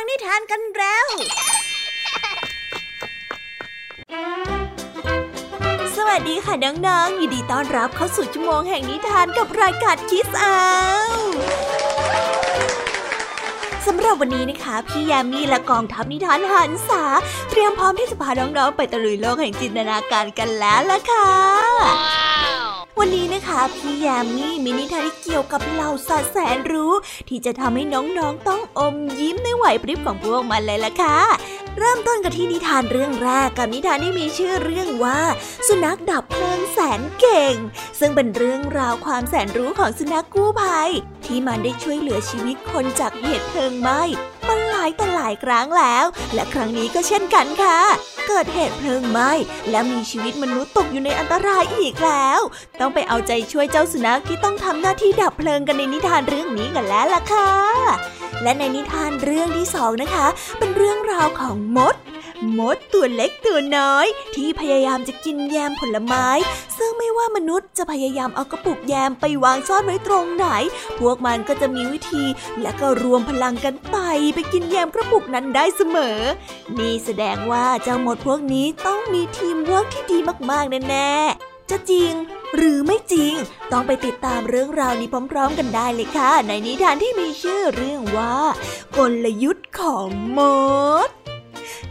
ฟังนิทานกันแล้ว สวัสดีค่ะน้องๆ ยินดีต้อนรับเข้าสู่ชั่วโมงแห่งนิทานกับรายการคิสอาสำหรับวันนี้นะคะ พี่ยามีและกองทัพนิทานหันษาเตรียมพร้อมที่จะพาน้องๆไปตะลุยโลกแห่งจินตนาการกันแล้วล่ะค่ะ วันนี้นะคะพี่ยามีมินิทานที่เกี่ยวกับเหล่าสัตว์แสนรู้ ที่จะทำให้น้องๆต้องอมยิ้มในไหวพริบของพวกมันเลยล่ะค่ะ เริ่มต้นกันที่นิทานเรื่องแรกกับนิทานที่มีชื่อเรื่องว่า สุนัขดับเพลิงแสนเก่ง ซึ่งเป็นเรื่องราวความแสนรู้ของสุนัขกู้ภัย ที่มันได้ช่วยเหลือชีวิตคนจากเหตุเพลิงไหม้มาหลายต่อหลายครั้งแล้ว และครั้งนี้ก็เช่นกันค่ะ เกิดเหตุเพลิงไหม้และมีชีวิตมนุษย์ตกอยู่ในอันตรายอีกแล้ว ต้องไปเอาใจช่วยเจ้าสุนัขที่ต้องทำหน้าที่ดับเพลิงกันในนิทานเรื่องนี้กันแล้วล่ะค่ะ และในนิทานเรื่องที่สองนะคะ เป็นเรื่องราวของมด มดตัวเล็กตัวน้อย ที่พยายามจะกินแยมผลไม้ ซึ่งไม่ว่ามนุษย์จะพยายามเอากระปุกแยมไปวางซ่อนไว้ตรงไหน พวกมันก็จะมีวิธี และก็รวมพลังกันไต่ไปกินแยมกระปุกนั้นได้เสมอ นี่แสดงว่าเจ้ามดพวกนี้ต้องมีทีมเวิร์กที่ดีมากๆแน่ๆ จะจริงหรือไม่จริง ต้องไปติดตามเรื่องราวนี้พร้อม ๆ กันได้เลยค่ะ ในนิทานที่มีชื่อเรื่องว่า กลยุทธ์ของมด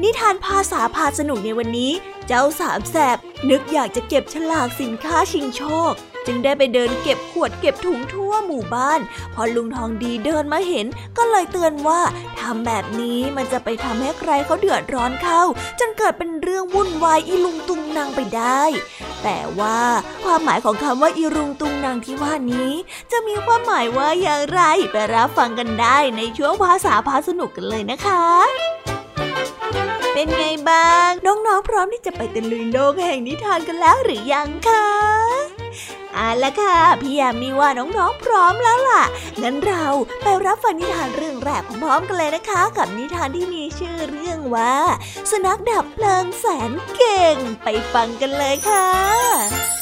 นิทานภาษาพาสนุกในวันนี้ เจ้าสามแสบนึกอยากจะเก็บฉลากสินค้าชิงโชค จึงได้ไปเดินเก็บขวดเก็บถุงทั่วหมู่บ้าน พอลุงทองดีเดินมาเห็น ก็เลยเตือนว่าทำแบบนี้มันจะไปทำให้ใครเขาเดือดร้อนเข้า จนเกิดเป็นเรื่องวุ่นวายอีลุงตุงนางไปได้ แต่ว่าความหมายของคำว่าอีรุงตุงนางที่ว่านี้ จะมีความหมายว่าอย่างไรไปรับฟังกันได้ในช่วงภาษาพาสนุกกันเลยนะคะเป็นไงบ้าง น้องๆพร้อมที่จะไปตะลุยโลกแห่งนิทานกันแล้วหรือยังคะ เอาละค่ะ พี่ยามีว่าน้องๆพร้อมแล้วล่ะ งั้นเราไปรับฟังนิทานเรื่องแรกพร้อมกันเลยนะคะ กับนิทานที่มีชื่อเรื่องว่า สุนัขดับเพลิงแสนเก่ง ไปฟังกันเลยค่ะ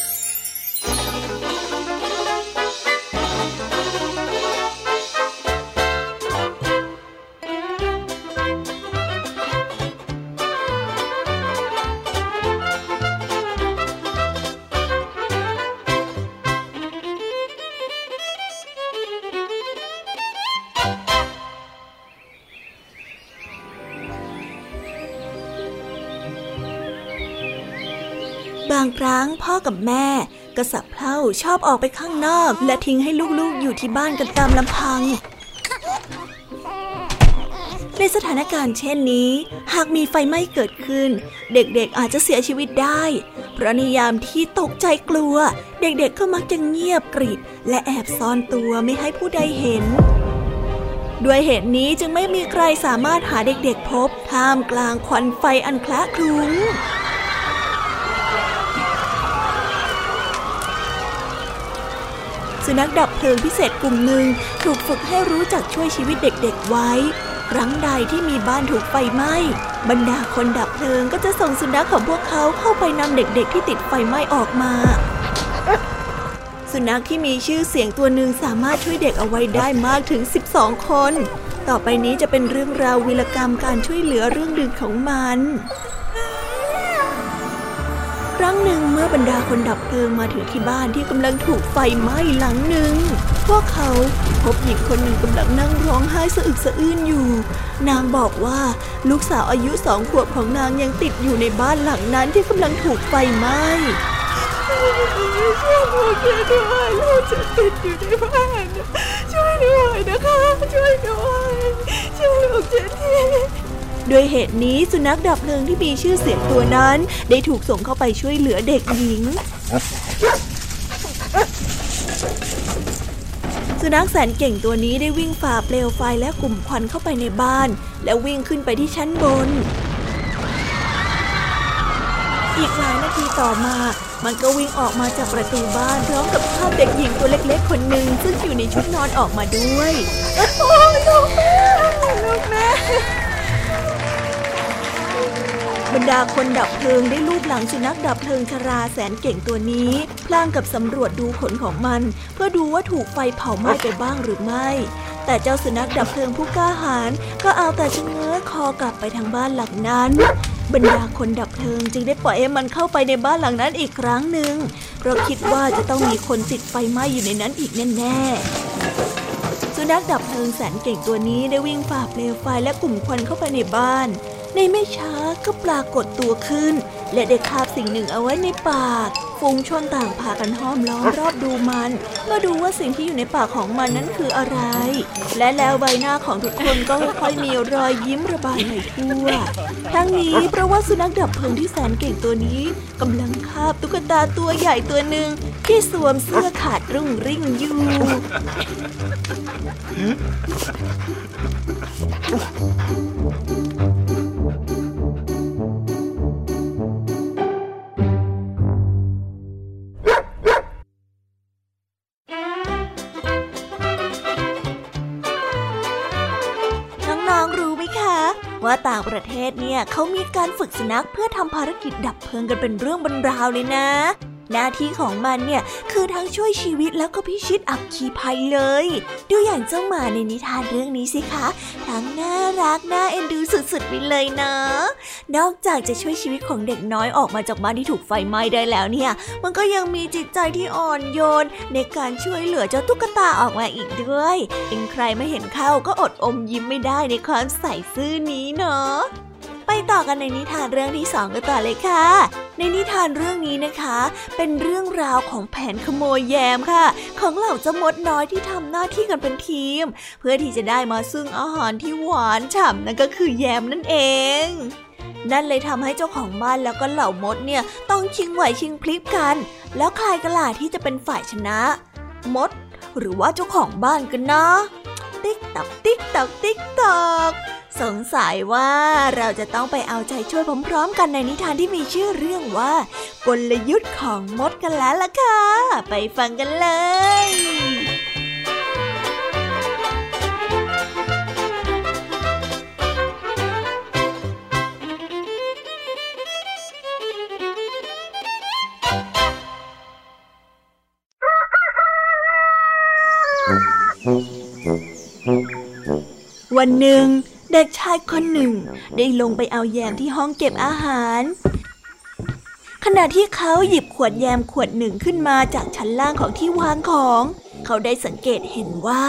างครั้งพ่อกับแม่กระสับเพล่าชอบออกไปข้างนอก และทิ้งให้ลูกๆอยู่ที่บ้านกันตามลำพัง ในสถานการณ์เช่นนี้ หากมีไฟไหม้เกิดขึ้น เด็กๆอาจจะเสียชีวิตได้ เพราะในยามที่ตกใจกลัว เด็กๆก็มักจะเงียบกริบและแอบซ่อนตัวไม่ให้ผู้ใดเห็นด้วยเหตุนี้จึงไม่มีใครสามารถหาเด็กๆพบท่ามกลางควันไฟอันคละคลุ้ง สุนัขดับเพลิงพิเศษกลุ่มหนึ่งถูกฝึกให้รู้จักช่วยชีวิตเด็กๆไว้ ครั้งใดที่มีบ้านถูกไฟไหม้ บรรดาคนดับเพลิงก็จะส่งสุนัขของพวกเขาเข้าไปนำเด็กๆ ที่ติดไฟไหม้ออกมา สุนัขที่มีชื่อเสียงตัวหนึ่งสามารถช่วยเด็กเอาไว้ได้มากถึง 12 คน ต่อไปนี้จะเป็นเรื่องราววีรกรรมการช่วยเหลือเรื่องดึกของมัน ครั้งหนึ่งเมื่อบรรดาคนดับเพลิงมาถึงที่บ้านที่กำลังถูกไฟไหม้หลังหนึ่ง พวกเขาพบหญิงคนหนึ่งกำลังนั่งร้องไห้สะอึกสะอื้นอยู่ นางบอกว่าลูกสาวอายุสองขวบของนางยังติดอยู่ในบ้านหลังนั้นที่กำลังถูกไฟไหม้ช่วยลูกด้วยลูกจะติดอยู่ในบ้านช่วยด้วยนะคะ ช่วยด้วยช่วยลูกฉันที ด้วยเหตุนี้สุนัขดับเพลิงที่มีชื่อเสียงตัวนั้น ได้ถูกส่งเข้าไปช่วยเหลือเด็กหญิง สุนัขแสนเก่งตัวนี้ได้วิ่งฝ่าเปลวไฟและกลุ่มควันเข้าไปในบ้าน และวิ่งขึ้นไปที่ชั้นบน อีกหลายนาทีต่อมามันก็วิ่งออกมาจากประตูบ้านพร้อมกับภาพเด็กหญิงตัวเล็ก ๆ คนหนึ่งซึ่งอยู่ในชุดนอนออกมาด้วย โอ้ลูกแม่ลูกแม่ บรรดาคนดับเพลิงได้ลูบหลังสุนัขดับเพลิงชราแสนเก่งตัวนี้ พลางกับสำรวจดูผลของมัน เพื่อดูว่าถูกไฟเผาไหม้ไปบ้างหรือไม่ แต่เจ้าสุนัขดับเพลิงผู้กล้าหาญก็เอาแต่ชะเง้อคอกลับไปทางบ้านหลังนั้นบรรดาคนดับเพลิงจึงได้ปล่อยให้มันเข้าไปในบ้านหลังนั้นอีกครั้งหนึ่งเพราะคิดว่าจะต้องมีคนติดไฟไหม้อยู่ในนั้นอีกแน่ๆ สุนัขดับเพลิงแสนเก่งตัวนี้ได้วิ่งฝ่าเปลวไฟและกลุ่มควันเข้าไปในบ้าน ในไม่ช้าก็ปรากฏตัวขึ้น และได้คาบสิ่งหนึ่งเอาไว้ในปาก ฝูงชนต่างพากันห้อมล้อมรอบดูมัน มาดูว่าสิ่งที่อยู่ในปากของมันนั้นคืออะไร และแล้วใบหน้าของทุกคนก็ค่อยๆมีรอยยิ้มระบายไปทั่ว ทั้งนี้เพราะว่าสุนัขดับเพลิงที่แสนเก่งตัวนี้กำลังคาบตุ๊กตาตัวใหญ่ตัวหนึ่งที่สวมเสื้อขาดรุ่งริ่งอยู่ ประเทศเนี่ยเขามีการฝึกสุนัขเพื่อทำภารกิจดับเพลิงกันเป็นเรื่องบรรราวเลยนะ หน้าที่ของมันเนี่ยคือทั้งช่วยชีวิตแล้วก็พิชิตอัคคีภัยเลย ดูอย่างเจ้าหมาในนิทานเรื่องนี้สิคะ ทั้งน่ารักน่าเอ็นดูสุดๆไปเลยเนาะนอกจากจะช่วยชีวิตของเด็กน้อยออกมาจากบ้านที่ถูกไฟไหม้ได้แล้วเนี่ย มันก็ยังมีจิตใจที่อ่อนโยน ในการช่วยเหลือเจ้าตุ๊กตาออกมาอีกด้วยเองใครไม่เห็นเข้าก็อดอมยิ้มไม่ได้ในความใส่ซื่อนี้เนาะ ไปต่อกันในนิทานเรื่องที่สองกันต่อเลยค่ะ ในนิทานเรื่องนี้นะคะ เป็นเรื่องราวของแผนขโมยแยมค่ะ ของเหล่าเจ้ามดน้อยที่ทำหน้าที่กันเป็นทีม เพื่อที่จะได้มาซึ่งอาหารที่หวานฉ่ำนั่นก็คือแยมนั่นเองนั่นเลยทำให้เจ้าของบ้านแล้วก็เหล่ามดเนี่ยต้องชิงไหวชิงพลิบกัน แล้วใครกันล่ะที่จะเป็นฝ่ายชนะ มด หรือว่าเจ้าของบ้านกันนะ ติ๊กตอกติ๊กตอกติ๊กตอก สงสัยว่าเราจะต้องไปเอาใจช่วยพร้อมๆกันในนิทานที่มีชื่อเรื่องว่ากลยุทธ์ของมดกันแล้วล่ะค่ะ ไปฟังกันเลยวันหนึ่ง เด็กชายคนหนึ่ง ได้ลงไปเอาแยมที่ห้องเก็บอาหาร ขณะที่เขาหยิบขวดแยมขวดหนึ่งขึ้นมาจากชั้นล่างของที่วางของ เขาได้สังเกตเห็นว่า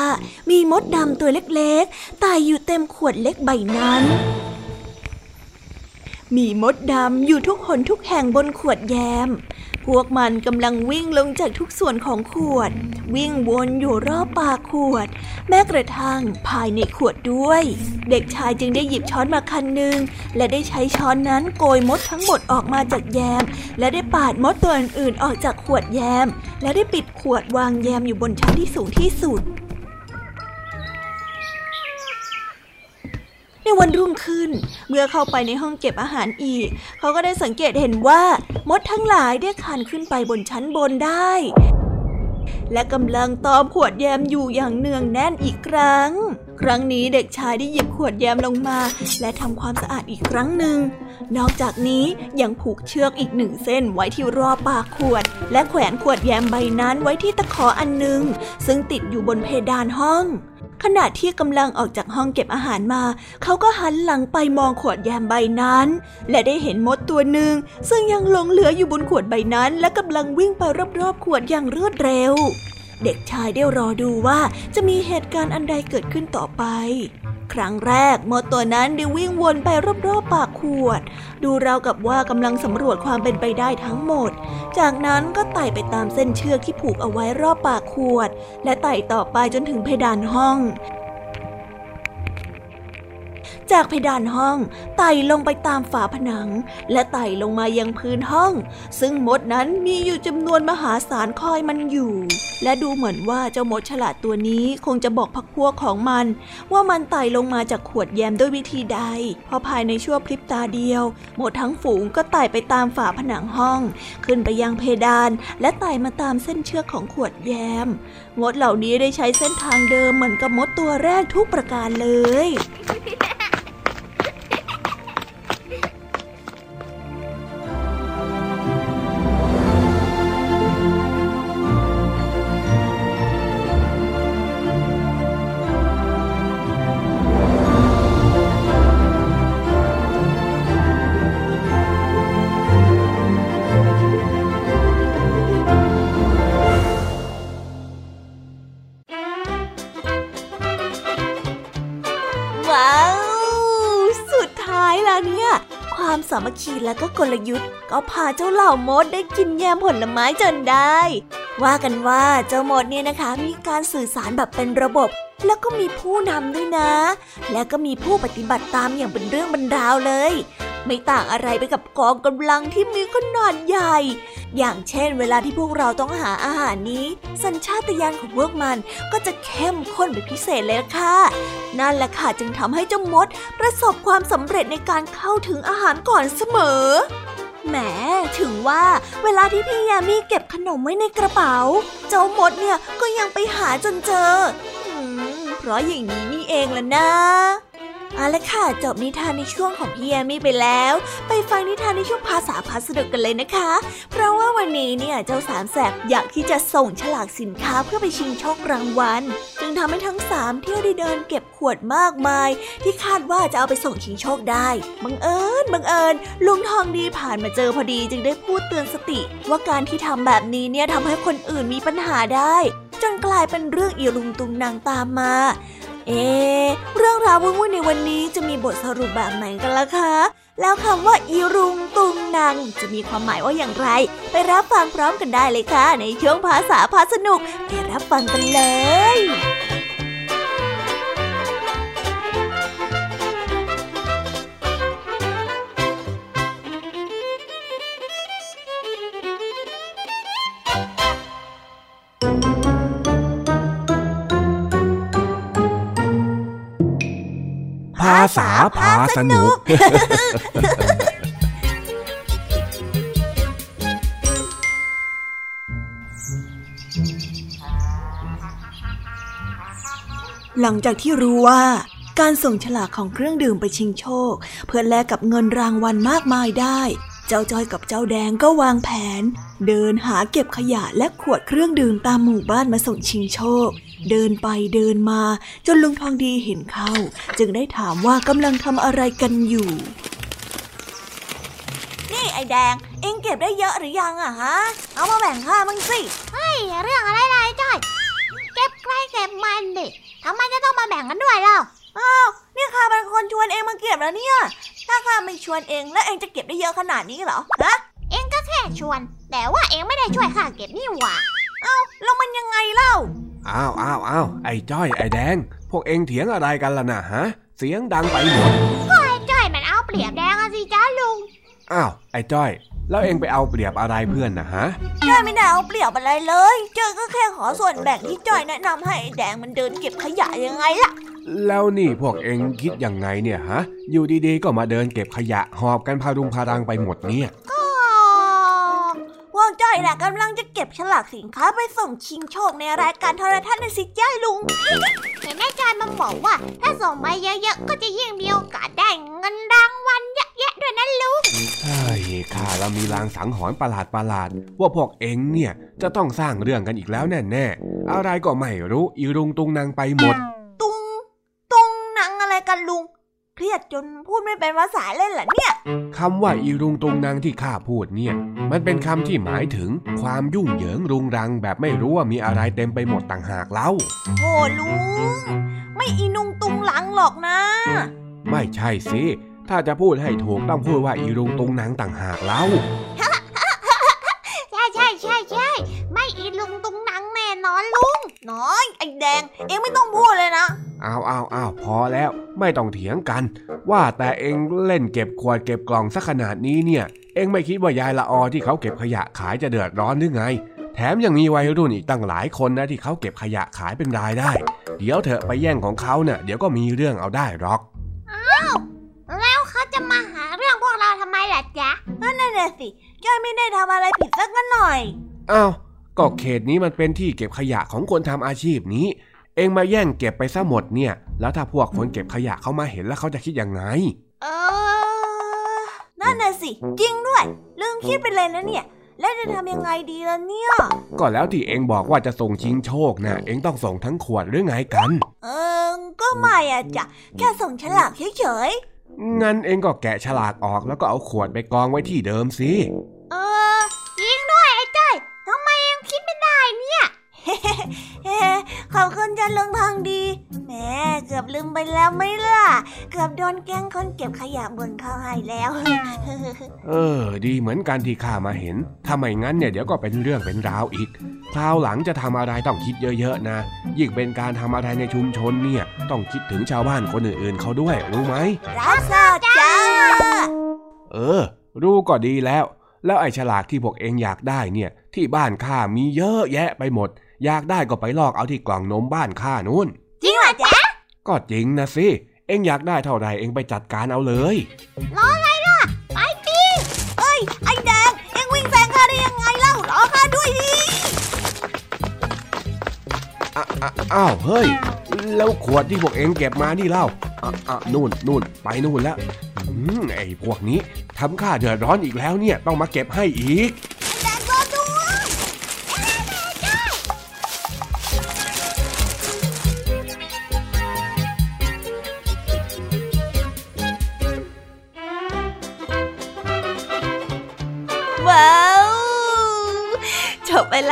มีมดดำตัวเล็กๆตายอยู่เต็มขวดเล็กใบนั้น มีมดดำอยู่ทุกคนทุกแห่งบนขวดแยม พวกมันกำลังวิ่งลงจากทุกส่วนของขวด วิ่งวนอยู่รอบปากขวด แม้กระทั่งภายในขวดด้วย เด็กชายจึงได้หยิบช้อนมาคันหนึ่งและได้ใช้ช้อนนั้นโกยมดทั้งหมดออกมาจากแยม และได้ปาดมดตัวอื่นๆออกจากขวดแยม และได้ปิดขวดวางแยมอยู่บนชั้นที่สูงที่สุด ในวันรุ่งขึ้น เมื่อเข้าไปในห้องเก็บอาหารอีก เขาก็ได้สังเกตเห็นว่ามดทั้งหลายได้คานขึ้นไปบนชั้นบนได้ และกำลังตอมขวดแยมอยู่อย่างเนืองแน่นอีกครั้ง ครั้งนี้เด็กชายได้หยิบขวดแยมลงมา และทำความสะอาดอีกครั้งหนึ่ง นอกจากนี้ยังผูกเชือกอีกหนึ่งเส้นไว้ที่รอบปากขวด และแขวนขวดแยมใบนั้นไว้ที่ตะขออันหนึ่งซึ่งติดอยู่บนเพดานห้อง ขณะที่กำลังออกจากห้องเก็บอาหารมา เขาก็หันหลังไปมองขวดแยมใบนั้น และได้เห็นมดตัวหนึ่ง ซึ่งยังหลงเหลืออยู่บนขวดใบนั้น และกำลังวิ่งไปรอบๆขวดอย่างรวดเร็ว เด็กชายได้รอดูว่าจะมีเหตุการณ์อันใดเกิดขึ้นต่อไป ครั้งแรกมดตัวนั้นได้วิ่งวนไปรอบๆปากขวด ดูราวกับว่ากำลังสำรวจความเป็นไปได้ทั้งหมด จากนั้นก็ไต่ไปตามเส้นเชือกที่ผูกเอาไว้รอบปากขวด และไต่ต่อไปจนถึงเพดานห้อง จากเพดานห้องไต่ลงไปตามฝาผนัง และไต่ลงมายังพื้นห้อง ซึ่งมดนั้นมีอยู่จำนวนมหาศาลคอยมันอยู่ และดูเหมือนว่าเจ้ามดฉลาดตัวนี้คงจะบอกพักพวกของมัน ว่ามันไต่ลงมาจากขวดแยมด้วยวิธีใดพอภายในชั่วพริบตาเดียว มดทั้งฝูงก็ไต่ไปตามฝาผนังห้อง ขึ้นไปยังเพดาน และไต่มาตามเส้นเชือกของขวดแยมมดเหล่านี้ได้ใช้เส้นทางเดิมเหมือนกับมดตัวแรกทุกประการเลยเนี่ยีและก็กลยุทธ์ ก็พาเจ้าเหล่ามดได้กินแยมผลไม้จนได้ ว่ากันว่าเจ้ามดเนี่ยนะคะ มีการสื่อสารแบบเป็นระบบ แล้วก็มีผู้นำด้วยนะ และก็มีผู้ปฏิบัติตามอย่างเป็นเรื่องบรรดาวเลย ไม่ต่างอะไรไปกับกองกำลังที่มีขนาดใหญ่ อย่างเช่น เวลาที่พวกเราต้องหาอาหารนี้ สัญชาตญาณของพวกมันก็จะเข้มข้นเป็นพิเศษเลยค่ะ นั่นแหละค่ะจึงทำให้เจ้ามดประสบความสำเร็จในการเข้าถึงอาหารก่อนเสมอแหมถึงว่าเวลาที่พี่ยามีเก็บขนมไว้ในกระเป๋า เจ้ามดเนี่ยก็ยังไปหาจนเจอเพราะอย่างนี้นี่เองล่ะนะ เอาละค่ะ จบนิทานในช่วงของพี่แอมี่ไปแล้ว ไปฟังนิทานในช่วงภาษาพาสนุกกันเลยนะคะ เพราะว่าวันนี้เนี่ยเจ้าสามแสบอยากที่จะส่งฉลากสินค้าเพื่อไปชิงโชครางวัล จึงทำให้ทั้งสามเที่ยวได้เดินเก็บขวดมากมาย ที่คาดว่าจะเอาไปส่งชิงโชคได้ บังเอิญบังเอิญลุงทองดีผ่านมาเจอพอดีจึงได้พูดเตือนสติ ว่าการที่ทำแบบนี้เนี่ยทำให้คนอื่นมีปัญหาได้ จนกลายเป็นเรื่องอีลุงตุงนางตามมา เอ๊เรื่องราววุ่นๆในวันนี้จะมีบทสรุปแบบไหนกันล่ะคะ แล้วคำว่าอีรุงตุงนางจะมีความหมายว่าอย่างไร ไปรับฟังพร้อมกันได้เลยค่ะ ในช่วงภาษาพาสนุก ไปรับฟังกันเลย ษาพาสนุก หลังจากที่รู้ว่า การส่งฉลากของเครื่องดื่มไปชิงโชค เพื่อแลกกับเงินรางวัลมากมายได้ เจ้าจ้อยกับเจ้าแดงก็วางแผน เดินหาเก็บขยะและขวดเครื่องดื่มตามหมู่บ้านมาส่งชิงโชค เดินไปเดินมาจนลุงทองดีเห็นเข้า จึงได้ถามว่ากำลังทำอะไรกันอยู่ นี่ไอแดง เอ็งเก็บได้เยอะหรือยังอะฮะ เอามาแบ่งข้ามึงสิเฮ้ยเรื่องอะไรไรจ้อย เก็บใครเก็บมันดิทำไมจะต้องมาแบ่งกันด้วยเล่า อ้าวนี่ข้าเป็นคนชวนเองมาเก็บแล้วเนี่ย ถ้าข้าไม่ชวนเองแล้วเองจะเก็บได้เยอะขนาดนี้เหรอฮะเองก็แค่ชวน แต่ว่าเองไม่ได้ช่วยข้าเก็บนี่หว่าเอ้าแล้วมันยังไงเล่าอ้าวอ้าวอ้าวไอ้จ้อยไอ้แดง พวกเองเถียงอะไรกันล่ะนะฮะ เสียงดังไปหมดก็ไอ้จ้อยมันเอาเปรียบแดงอะสิจ้าลุงอ้าวไอ้จ้อย แล้วเองไปเอาเปรียบอะไรเพื่อนนะฮะจ้อยไม่ได้เอาเปรียบอะไรเลยเจอก็แค่ขอส่วนแบ่งที่จ้อยแนะนำให้แดงมันเดินเก็บขยะยังไงล่ะ แล้วนี่พวกเองคิดยังไงเนี่ยฮะ อยู่ดีๆ ก็มาเดินเก็บขยะหอบกันพารุงพารังไปหมดเนี่ยวงจ้อยน่ะกำลังจะเก็บฉลากสินค้าไปส่งชิงโชคในรายการโทรทัศน์นะสิจ้าลุงเห็นแม่จอยมันบอกว่า ถ้าส่งมาเยอะๆ ก็จะยิ่งมีโอกาสได้เงินรางวัลเยอะแยะด้วยนะลุงเฮ้ยข้าเรามีลางสังหรณ์ประหลาดประหลาดว่าพวกเอ็งเนี่ยจะต้องสร้างเรื่องกันอีกแล้วแน่ๆ อะไรก็ไม่รู้อีรุงตุงนางไปหมด เครียดจนพูดไม่เป็นภาษาเล่นเหรอเนี่ยคำว่าอีรุงตุงนางที่ข้าพูดเนี่ย มันเป็นคำที่หมายถึงความยุ่งเหยิงรุงรังแบบไม่รู้ว่ามีอะไรเต็มไปหมดต่างหากเล่าโอ้ลุง ไม่อีนุงตุงหลังหรอกนะ ไม่ใช่สิ ถ้าจะพูดให้ถูกต้องพูดว่าอีรุงตุงนางต่างหากเล่าใช่ใช่ใช่ใช่ไม่อีลุงตุงนางแน่นอนลุงน้อยไอ้แดง เอ็งไม่ต้องพูดเลยนะ เอาเอาเอาพอแล้วไม่ต้องเถียงกัน ว่าแต่เองเล่นเก็บขวดเก็บกล่องสักขนาดนี้เนี่ย เองไม่คิดว่ายายละออที่เขาเก็บขยะขายจะเดือดร้อนหรือไง แถมยังมีวัยรุ่นอีกตั้งหลายคนนะที่เขาเก็บขยะขายเป็นรายได้ เดี๋ยวเถอะไปแย่งของเขาเนะ่ยเดี๋ยวก็มีเรื่องเอาได้หรอกอ้าวแล้วเขาจะมาหาเรื่องพวกเราทำไมล่ะจ๊ะนั่นน่ะสิจ้อยไม่ได้ทำอะไรผิดสักหน่อยอ้าวก็เขตนี้มันเป็นที่เก็บขยะของคนทำอาชีพนี้ เองมาแย่งเก็บไปซะหมดเนี่ย แล้วถ้าพวกคนเก็บขยะเขามาเห็นแล้วเขาจะคิดยังไง เออ นั่นน่ะสิ จริงด้วย ลืมคิดไปเลยนะเนี่ย แล้วจะทำยังไงดีล่ะเนี่ย ก็แล้วที่เองบอกว่าจะส่งชิงโชคนะ เองต้องส่งทั้งขวดหรือไงกัน เออ ก็ไม่อะจ้ะ แค่ส่งฉลากเฉยๆ งั้นเองก็แกะฉลากออกแล้วก็เอาขวดไปกองไว้ที่เดิมสิ เออ ขอบคุณจันลุงทองดีแม่เกือบลืมไปแล้วไม่ล่ะ เกือบโดนแกล้งคนเก็บขยะบนเขาให้แล้ว เออ ดีเหมือนกันที่ข้ามาเห็น ถ้าไม่งั้นเนี่ยเดี๋ยวก็เป็นเรื่องเป็นราวอีก คราวหลังจะทำอะไรต้องคิดเยอะๆนะ ยิ่งเป็นการทำอะไรในชุมชนเนี่ย ต้องคิดถึงชาวบ้านคนอื่นๆเขาด้วยรู้ไหมรับทราบจ้าเออ รู้ก็ดีแล้ว แล้วไอ้ฉลากที่พวกเองอยากได้เนี่ย ที่บ้านข้ามีเยอะแยะไปหมด อยากได้ก็ไปลอกเอาที่กล่องนมบ้านข้านู่น จริงเหรอจ๊ะ ก็จริงนะสิ เองอยากได้เท่าไหร่เองไปจัดการเอาเลย รอไงล่ะ ไปดิเอ้ย ไอ้แดง เอ็งวิ่งแซงข้าได้ยังไงเล่ารอข้าด้วยดิอะอะอ้าว เฮ้ย แล้วขวดที่พวกเองเก็บมานี่เล่าอะอะนู่นนู่นไปนู่นแล้วอืมไอ้พวกนี้ทำข้าเดือดร้อนอีกแล้วเนี่ยต้องมาเก็บให้อีก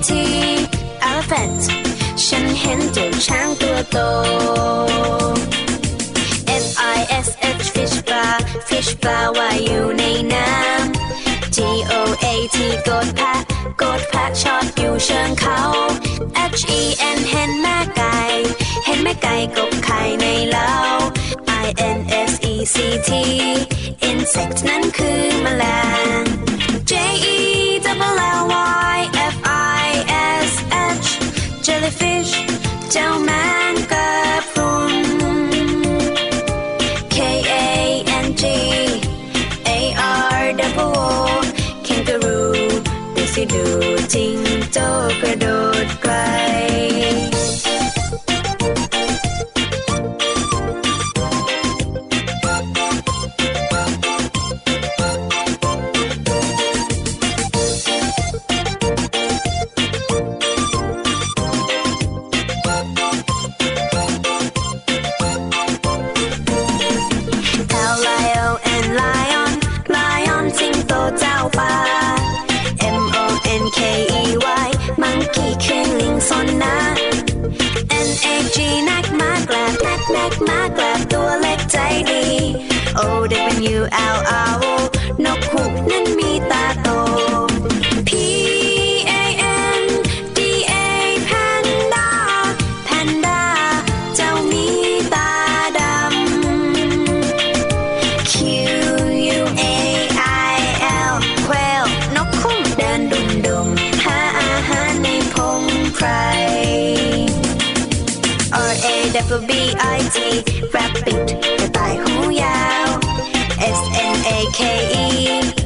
N T elephant ฉันเห็นเจ้าช้างตัวโต F I S H fish ปลา fish ปลาว่ายอยู่ในน้ำ G O A T กดแพะกดแพะชอดอยู่เชิงเขา H E N เห็นแม่ไก่ เห็นแม่ไก่กบไข่ในเล้า I N S E C T insect นั้นคือแมลง J E double L Y jellyfish เจ้าแมงกะพรุน K A N G A R double O kangaroo ดูสิดูจิงโจกระโดดไกล R-A-B-B-I-T Rabbit กระต่ายหูยาว S N A K E.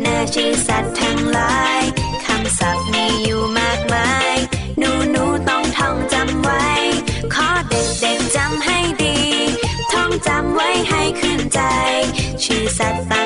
แน่ชื่สัตว์ทั้งหลาย คำศัพท์มีอยู่มากมาย หนูหนูต้องท่องจำไว้ ขอเด็กเด็กจำให้ดี ท่องจำไว้ให้ขึ้นใจ ชื่สัตว์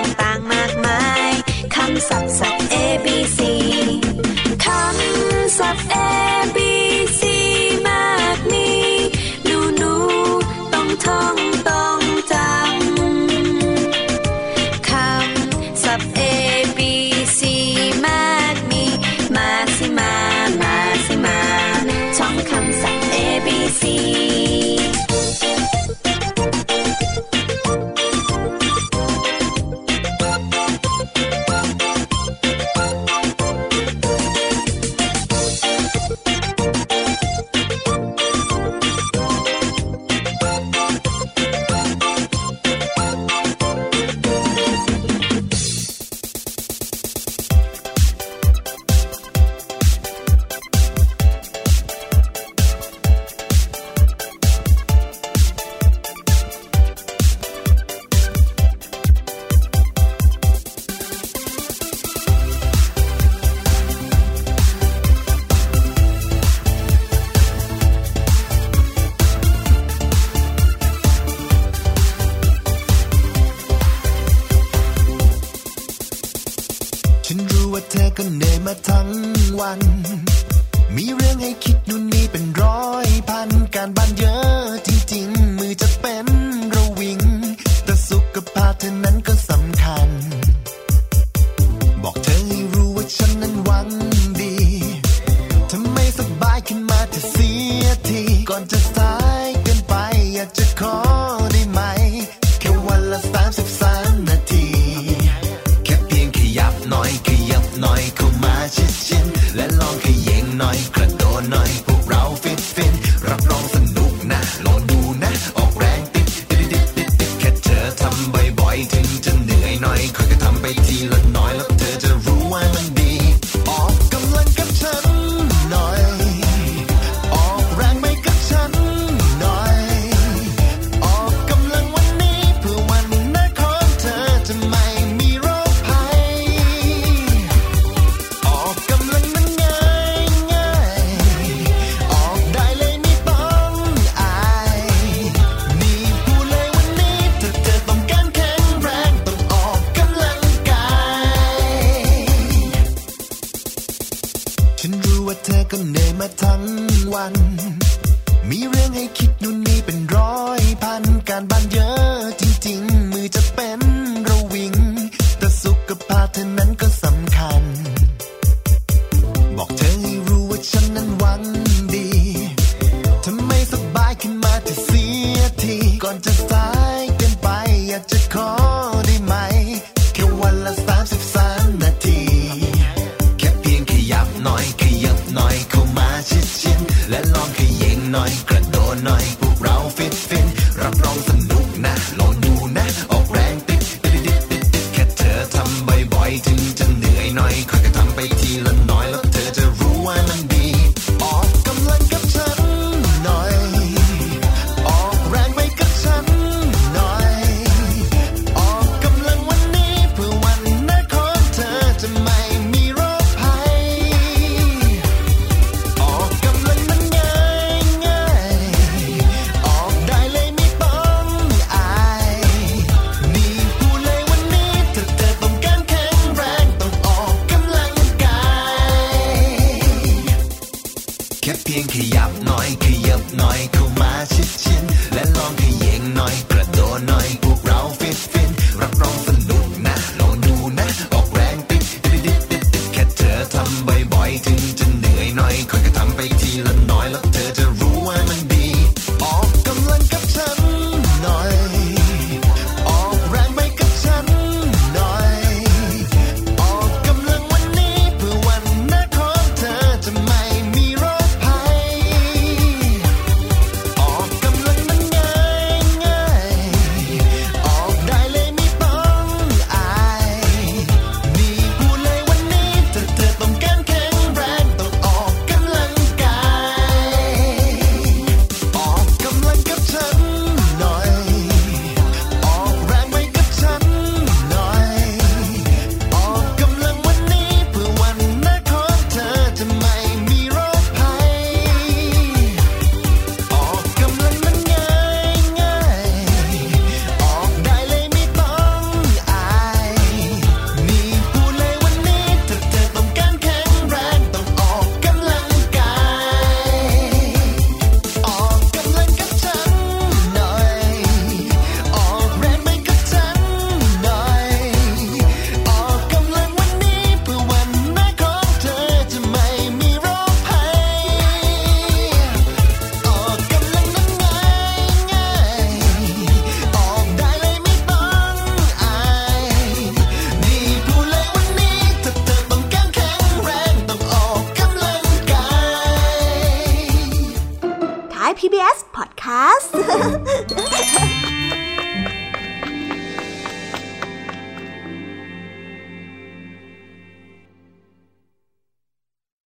จะเหนื่อยหน่อยค่อยๆทำไปทีละน้อยแล้ว